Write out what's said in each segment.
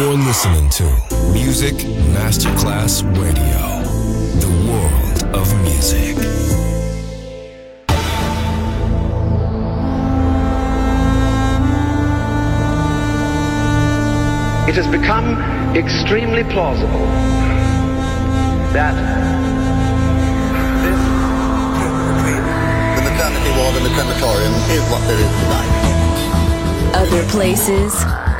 You're listening to Music Masterclass Radio, the world of music. It has become extremely plausible that this The maternity ward in the crematorium is what there is tonight. Other places,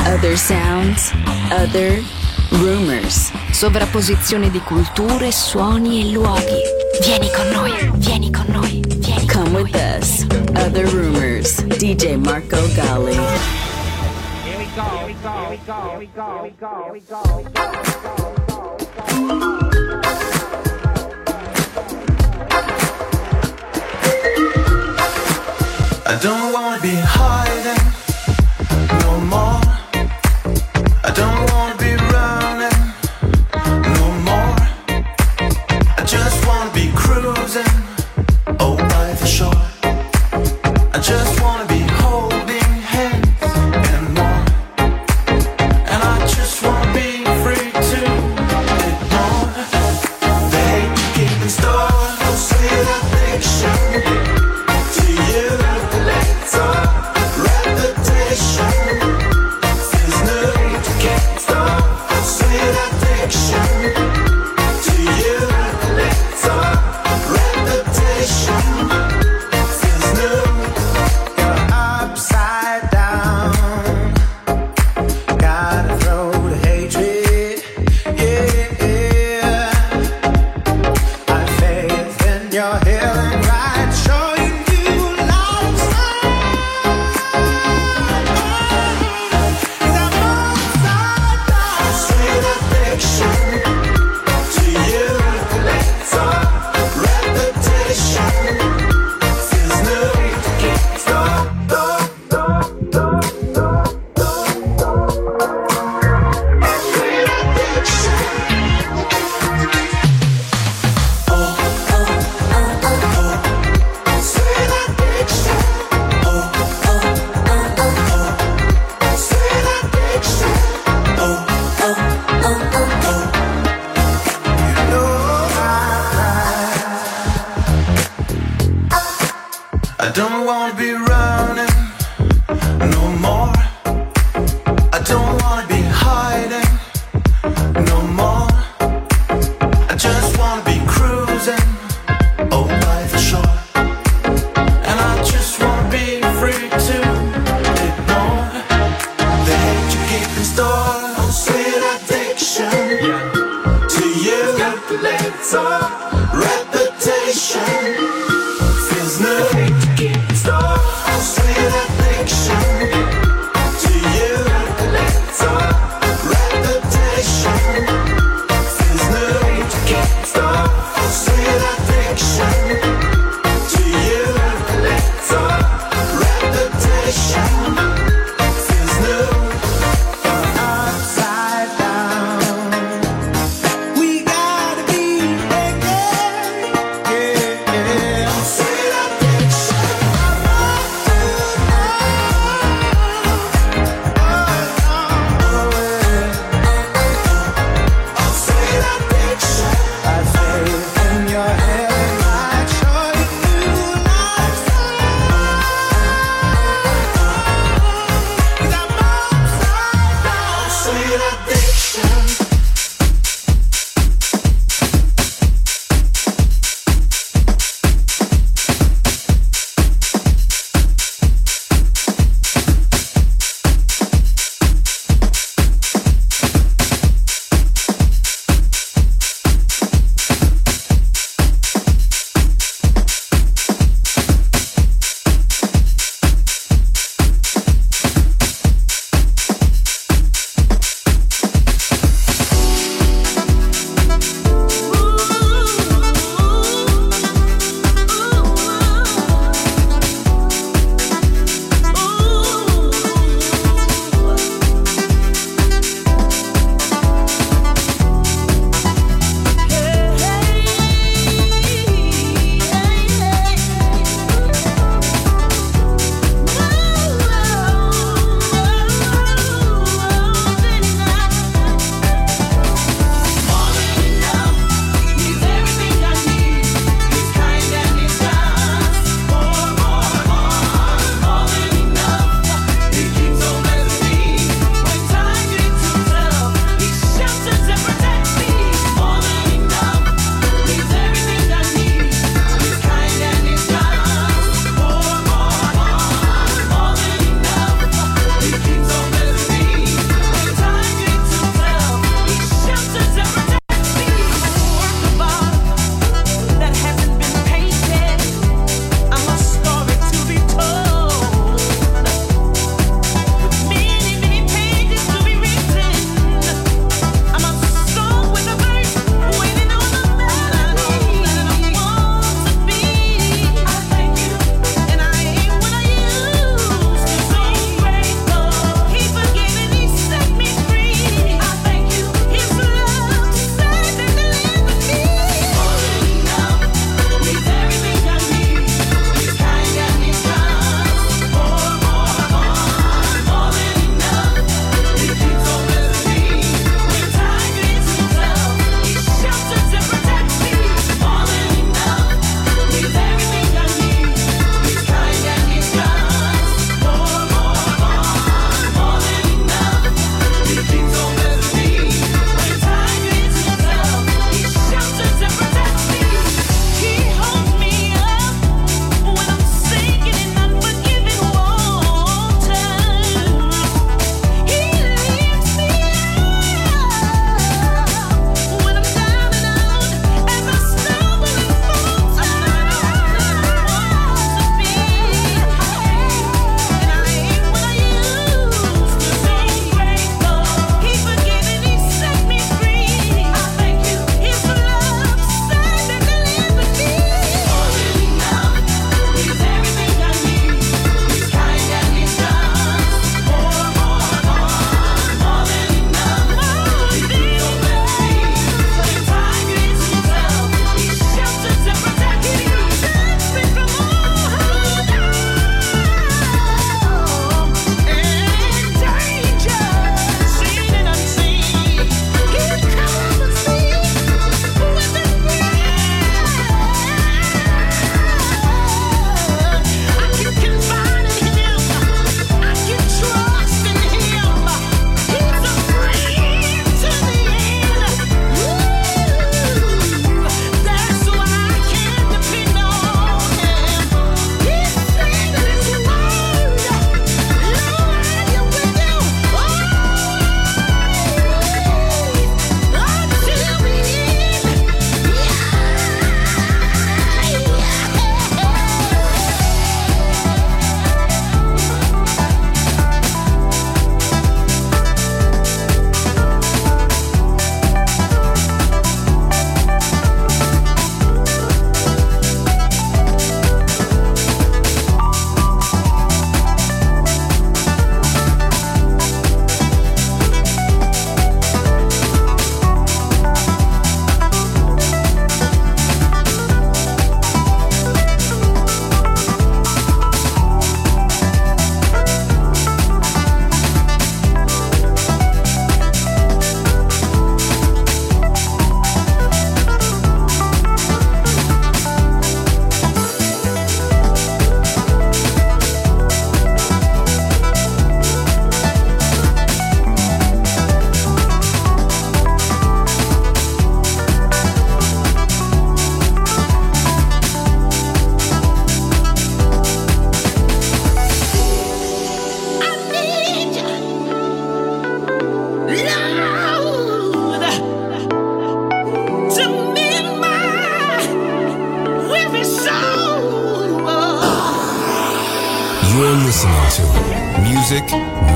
other sounds, other rumors. Sovrapposizione di culture, suoni e luoghi. Vieni con noi, vieni con noi, vieni con Come noi. with us. Other rumors. DJ Marco Gally. I don't wanna be hiding right,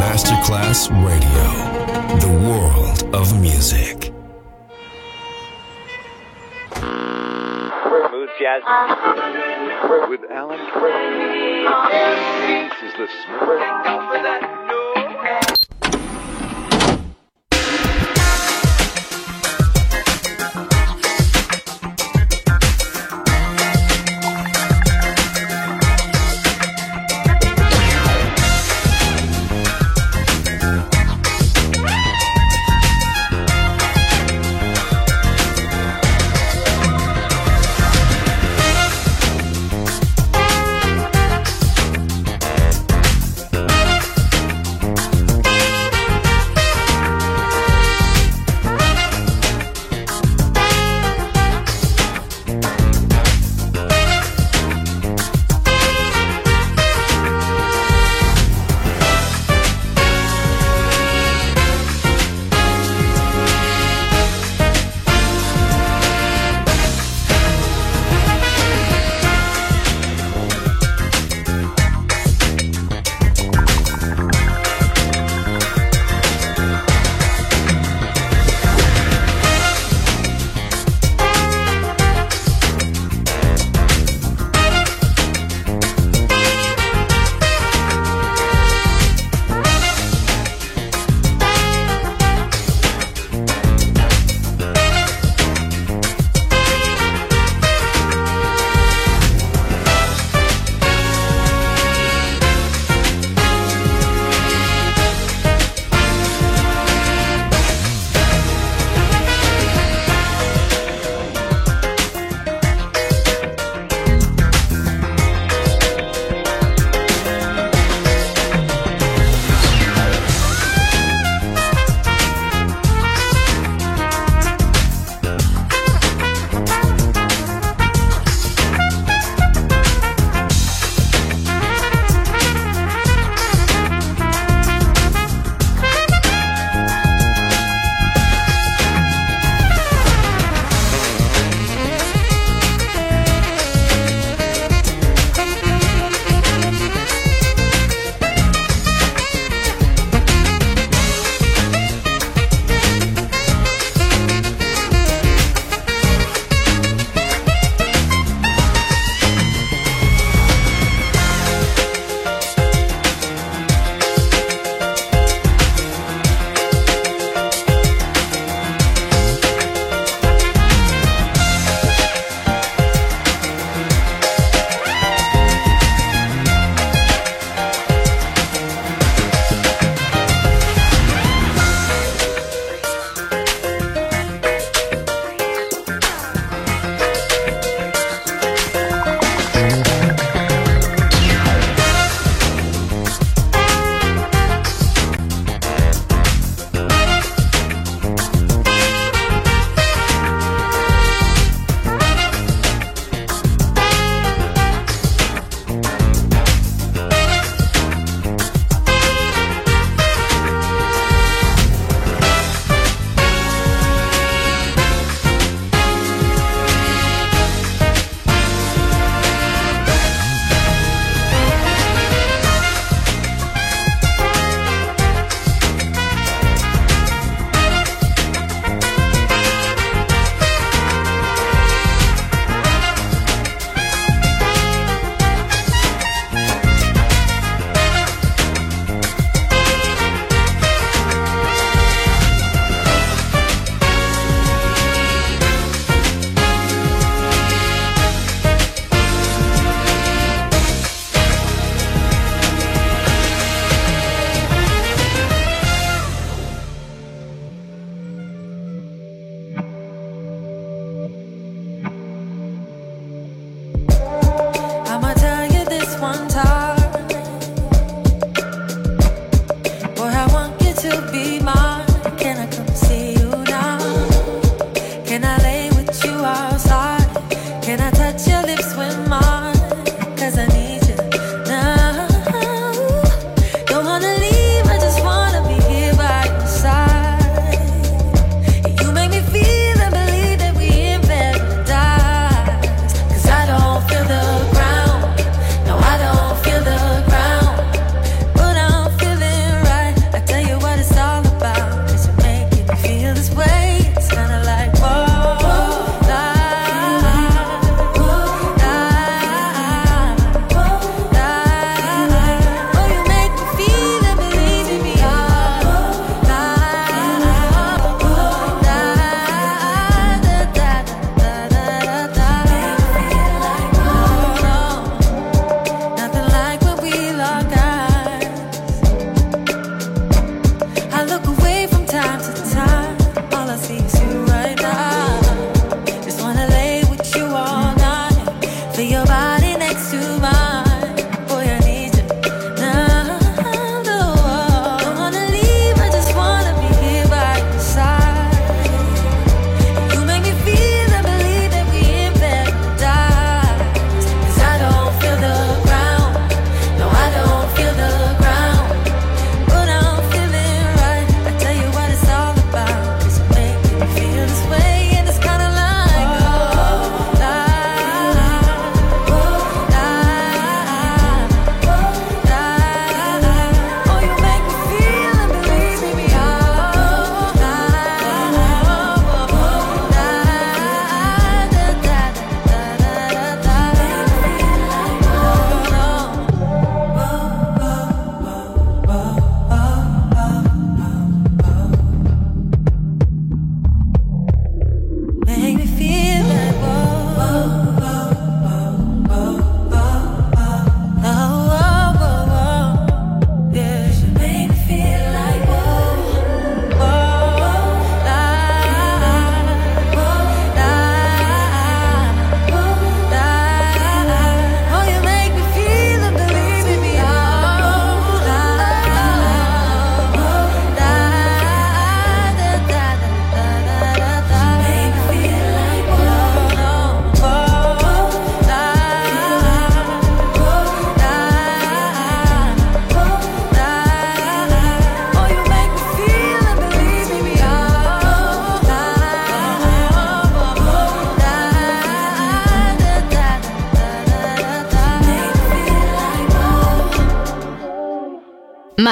Masterclass Radio. The world of music. Smooth jazz with Alan. This is the smooth.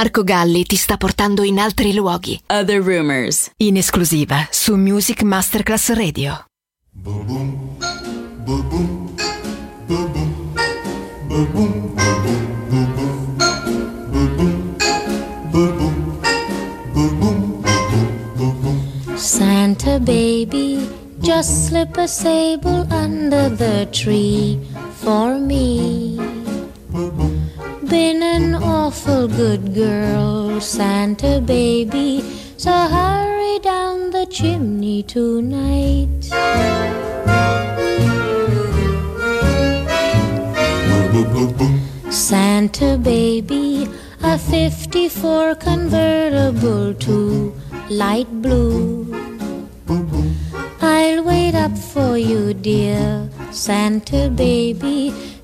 Marco Galli ti sta portando in altri luoghi. Other rumors. In esclusiva su Music Masterclass Radio. Santa baby, just slip a sable under the tree for me. Been an awful good girl, Santa baby, so hurry down the chimney tonight. Santa baby, a 54 convertible to light blue. I'll wait up for you, dear Santa baby.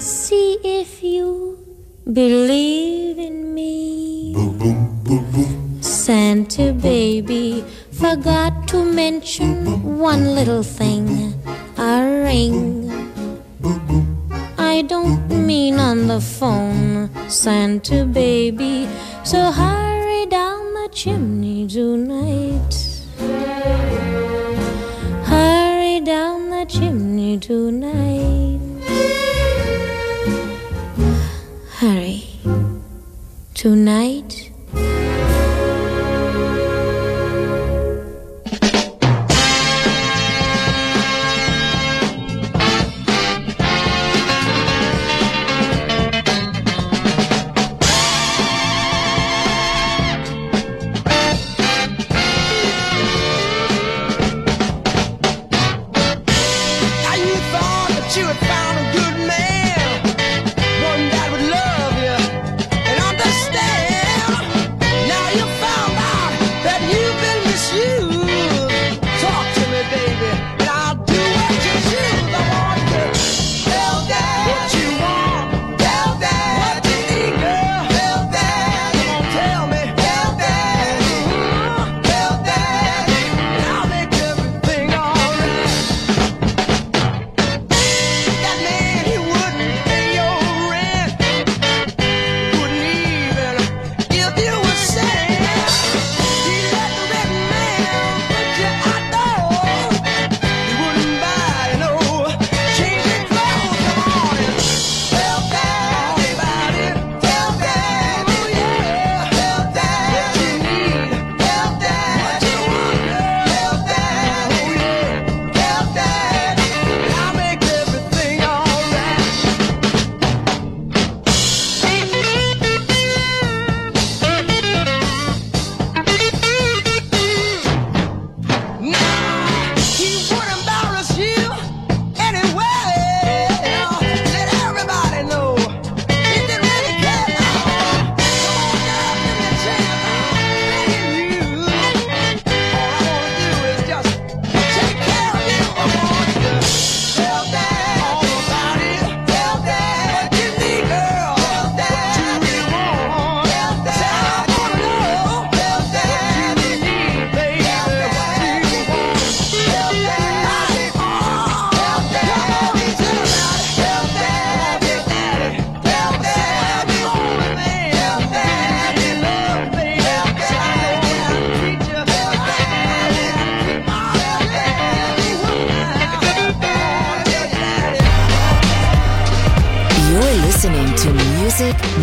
See if you believe in me. Santa baby forgot to mention one little thing a ring. I don't mean on the phone, Santa baby. So hurry down the chimney tonight. Hurry down the chimney tonight. Tonight.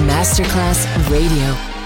Masterclass Radio.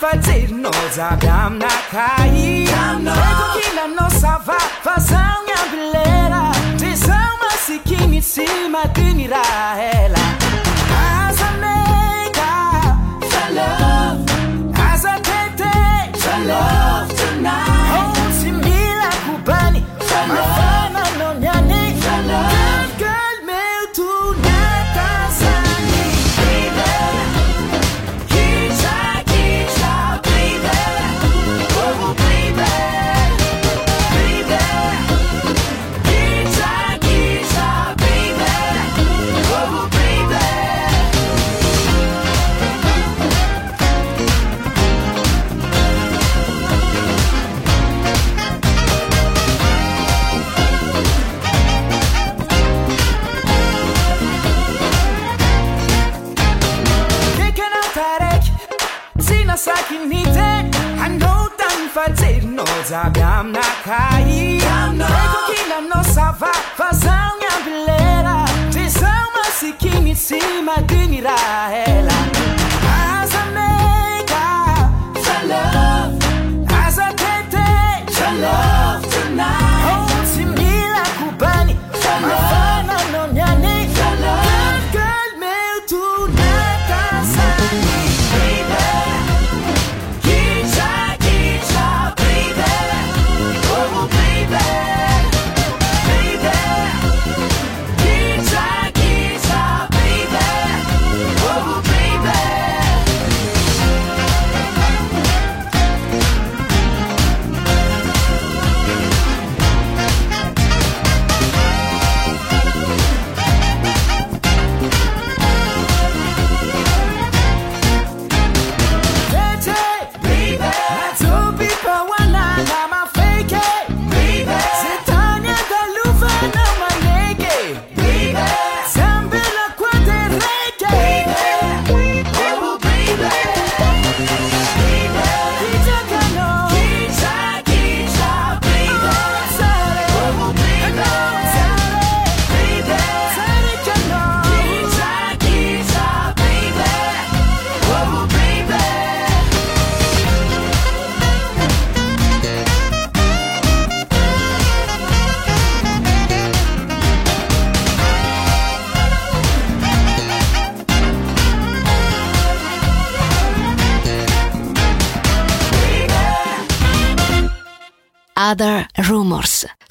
fatirino zaby aminakay ekokinanao sava fa zao ny ambilera. Ry zao masikiny tsy madiny rahe Namna cair, Nego que na nossa vá Vazão e ambileira Visão, mas que me cima admirar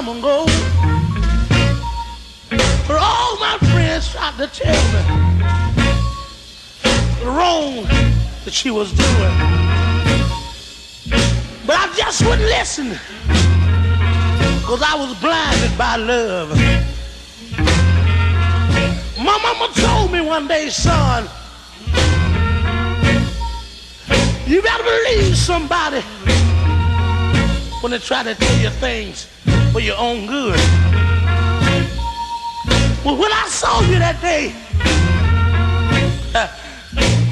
Time ago. But all my friends tried to tell me the wrong that she was doing. But I just wouldn't listen. Cause I was blinded by love. My mama told me one day, son, you gotta believe somebody when they try to tell you things for your own good. Well, when I saw you that day,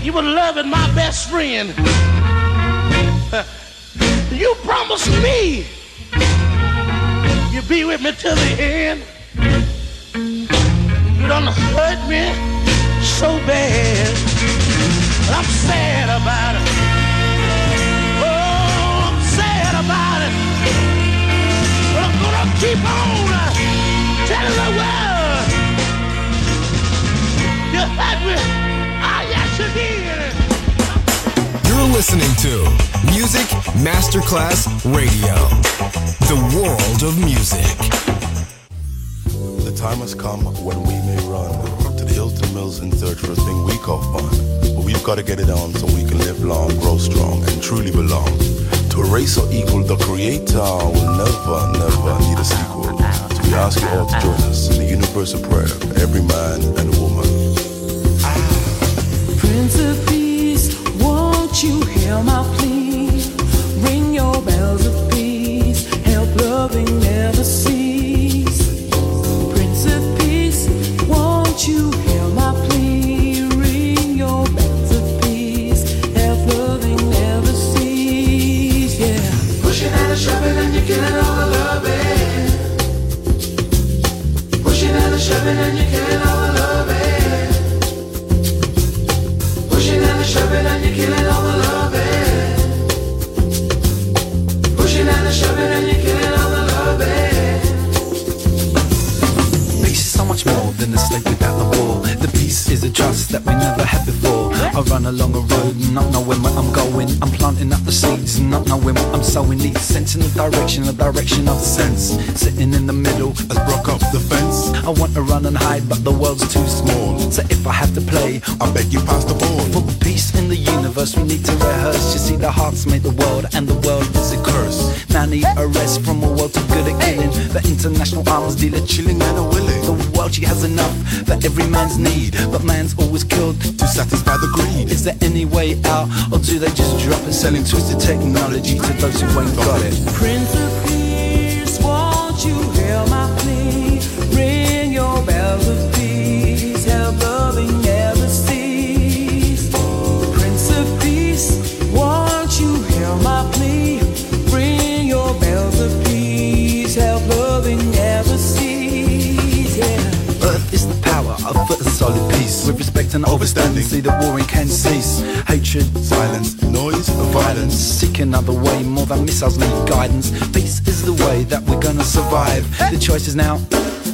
you were loving my best friend. You promised me you'd be with me till the end. You done hurt me so bad. I'm sad about it. Keep on uh, telling the world. You hurt me. Ah, yes, you did. You're listening to Music Masterclass Radio, the world of music. The time has come when we may run to the Hilton Mills in search for a thing we call fun. But we've got to get it on so we can live long, grow strong, and truly belong. To a race or equal, the creator will never, never need a sequel. We ask you oh, all to join us in the universal prayer for every man and woman. Prince of Peace, won't you hear my plea? Ring your bells of peace, help loving never cease. Prince of Peace, won't you shoving and you're killing all the loving. Pushing and shoving and you're killing all the loving. Pushing and shoving and you're killing all the loving. Peace is so much more than a state without a war. The peace is a trust that we never had before. I run along a road, not knowing where I'm going. I'm planting up the seeds, not knowing what I'm sowing. Need sense in the direction, the direction of the sense. Sitting in the middle, as broke up the fence. I want to run and hide, but the world's too small. So if I have to play, I beg you pass the ball. For peace in the universe, we need to rehearse. You see, the hearts made the world, and the world is a curse. Now need a rest from a world too good at killing. The international arms dealer chilling and a willing. The world she has enough for every man's need, but man's always killed to satisfy the greed. Is there any way out, or do they just drop it, selling twisted technology to those who ain't got it? Prince of Peace, won't you hear my plea? Ring your bells of peace, help loving never cease. Prince of Peace, won't you hear my plea? Ring your bells of peace, help loving never cease. Yeah. Earth is the power of a solid peace. With respect and overstanding, see the warring can cease. Hatred, silence, noise, violence. Seek another way, more than missiles need guidance. Peace is the way that we're gonna survive. The choice is now.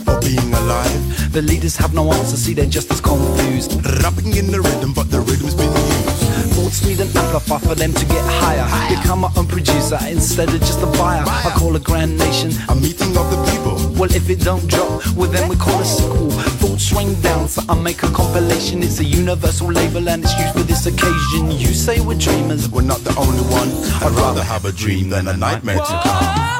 For being alive, the leaders have no answer, see they're just as confused. Rapping in the rhythm, but the rhythm's been used. Thoughts need an amplifier for them to get higher. Become my own producer instead of just a buyer. I call a grand nation a meeting of the people. Well, if it don't drop, well then we call a sequel. Rain down, so I make a compilation. It's a universal label and it's used for this occasion. You say we're dreamers, we're not the only one. I'd rather have a dream than a nightmare to come.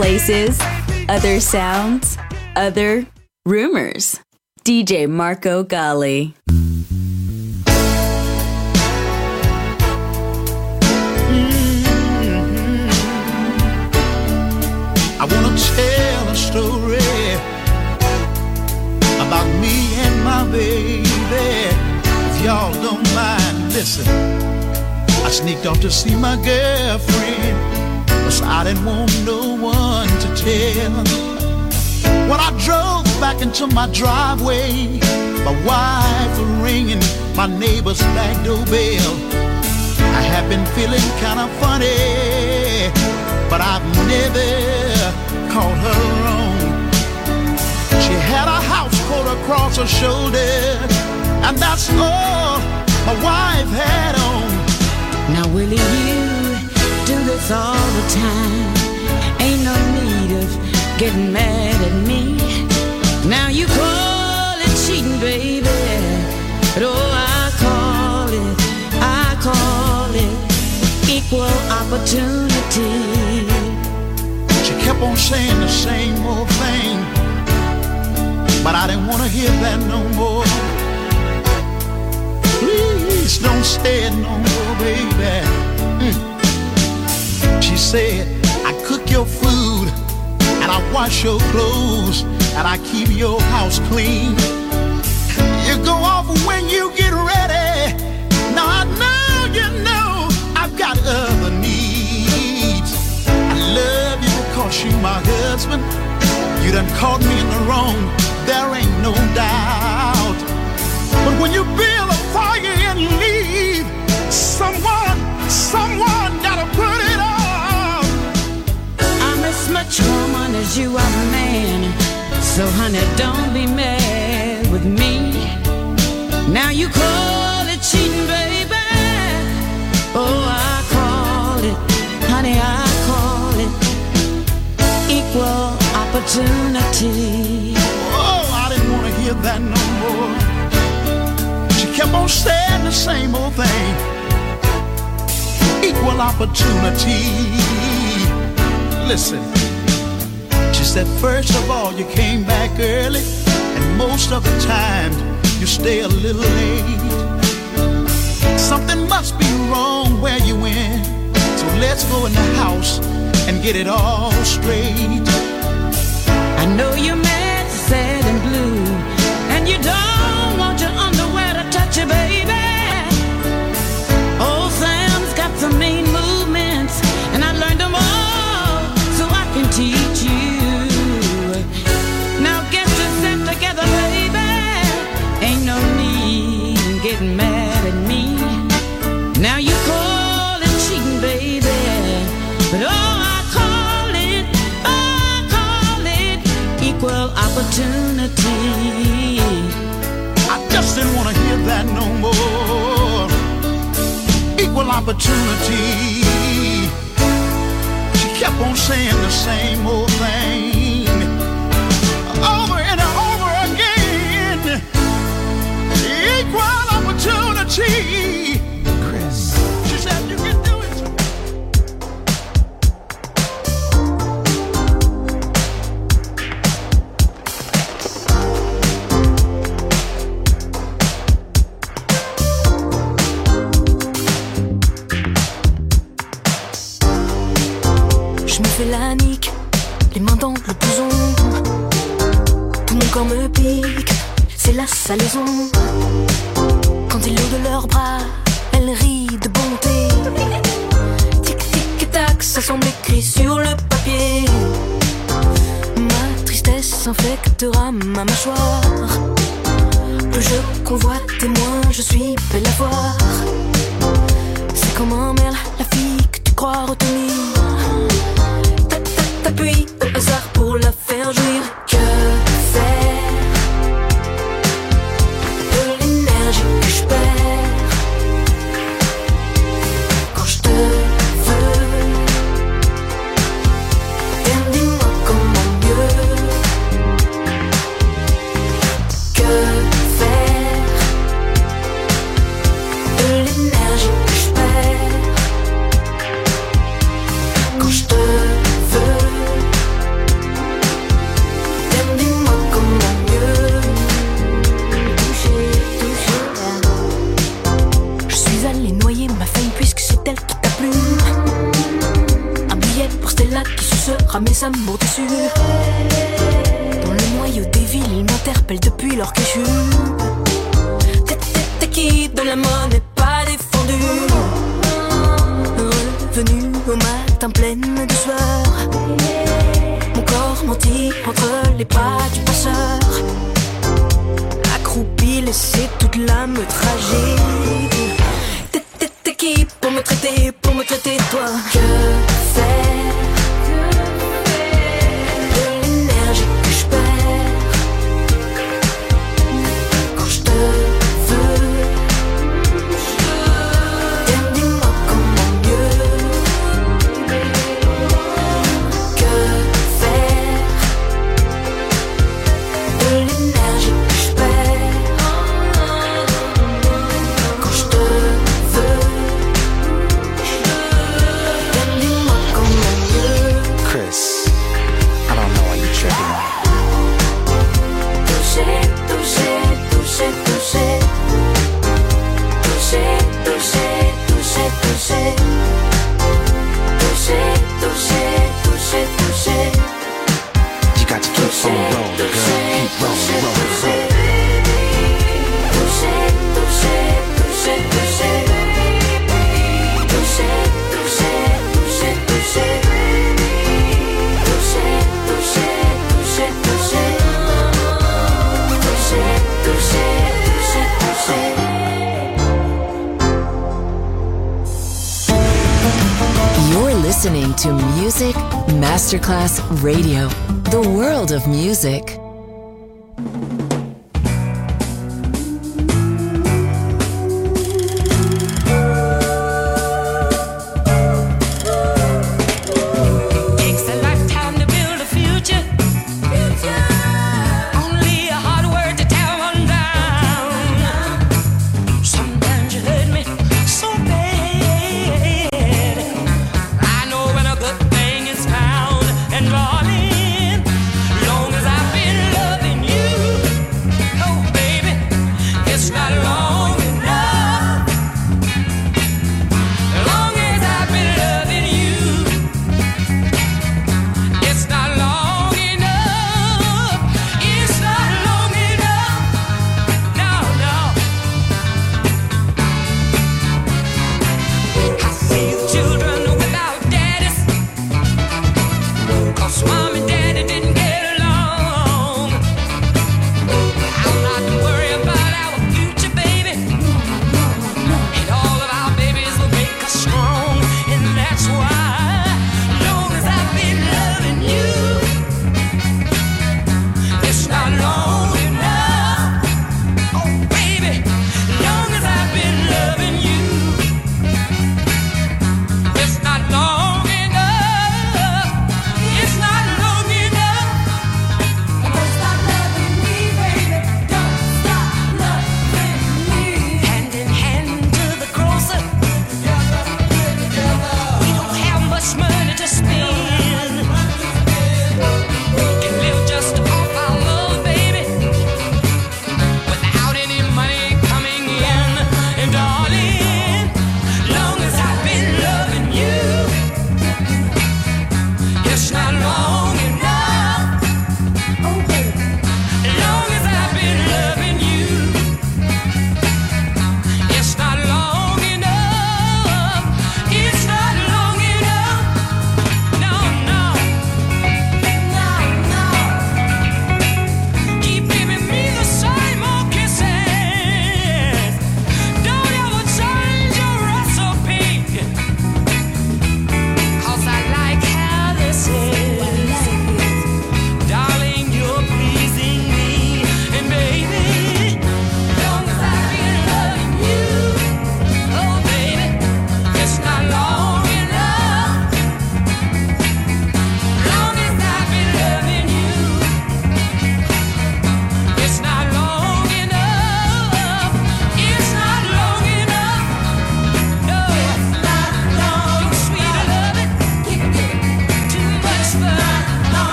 Places, other sounds, other rumors. DJ Marco Gally. Mm-hmm. I wanna tell a story about me and my baby. If y'all don't mind, listen. I sneaked off to see my girlfriend, cause I didn't want no one to tell. When I drove back into my driveway, my wife was ringing my neighbor's back doorbell. I have been feeling kinda funny, but I've never called her wrong. She had a house coat across her shoulder, and that's all my wife had on. Now, Willie, you do this all the time. Ain't no need of getting mad at me. Now you call it cheating, baby. But oh, I call it, I call it equal opportunity. She kept on saying the same old thing, but I didn't want to hear that no more. Please don't say it no more, baby. Mm. She said, I cook your food, and I wash your clothes, and I keep your house clean. You go off when you get ready. Now I know you know I've got other needs. I love you because you my husband. You done caught me in the wrong, there ain't no doubt. But when you build a fire and leave, someone, someone gotta put much woman as you are man. So, honey, don't be mad with me. Now you call it cheating, baby. Oh, I call it, honey, I call it equal opportunity. Oh, I didn't want to hear that no more. She kept on saying the same old thing. Equal opportunity. Listen, she said, first of all, you came back early, and most of the time, you stay a little late. Something must be wrong where you went, so let's go in the house and get it all straight. I know you're mad, sad, and blue, and you don't opportunity. She kept on saying the same old thing corps me pique, c'est la salaison. Quand ils l'eau de leurs bras, elle rit de bonté. Tic tic tac, ça semble écrit sur le papier. Ma tristesse infectera ma mâchoire. Plus je convoite témoin, je suis belle à voir. C'est comme un merle, la fille que tu crois retenir. T'appuies au hasard pour la faire jouir. Radio,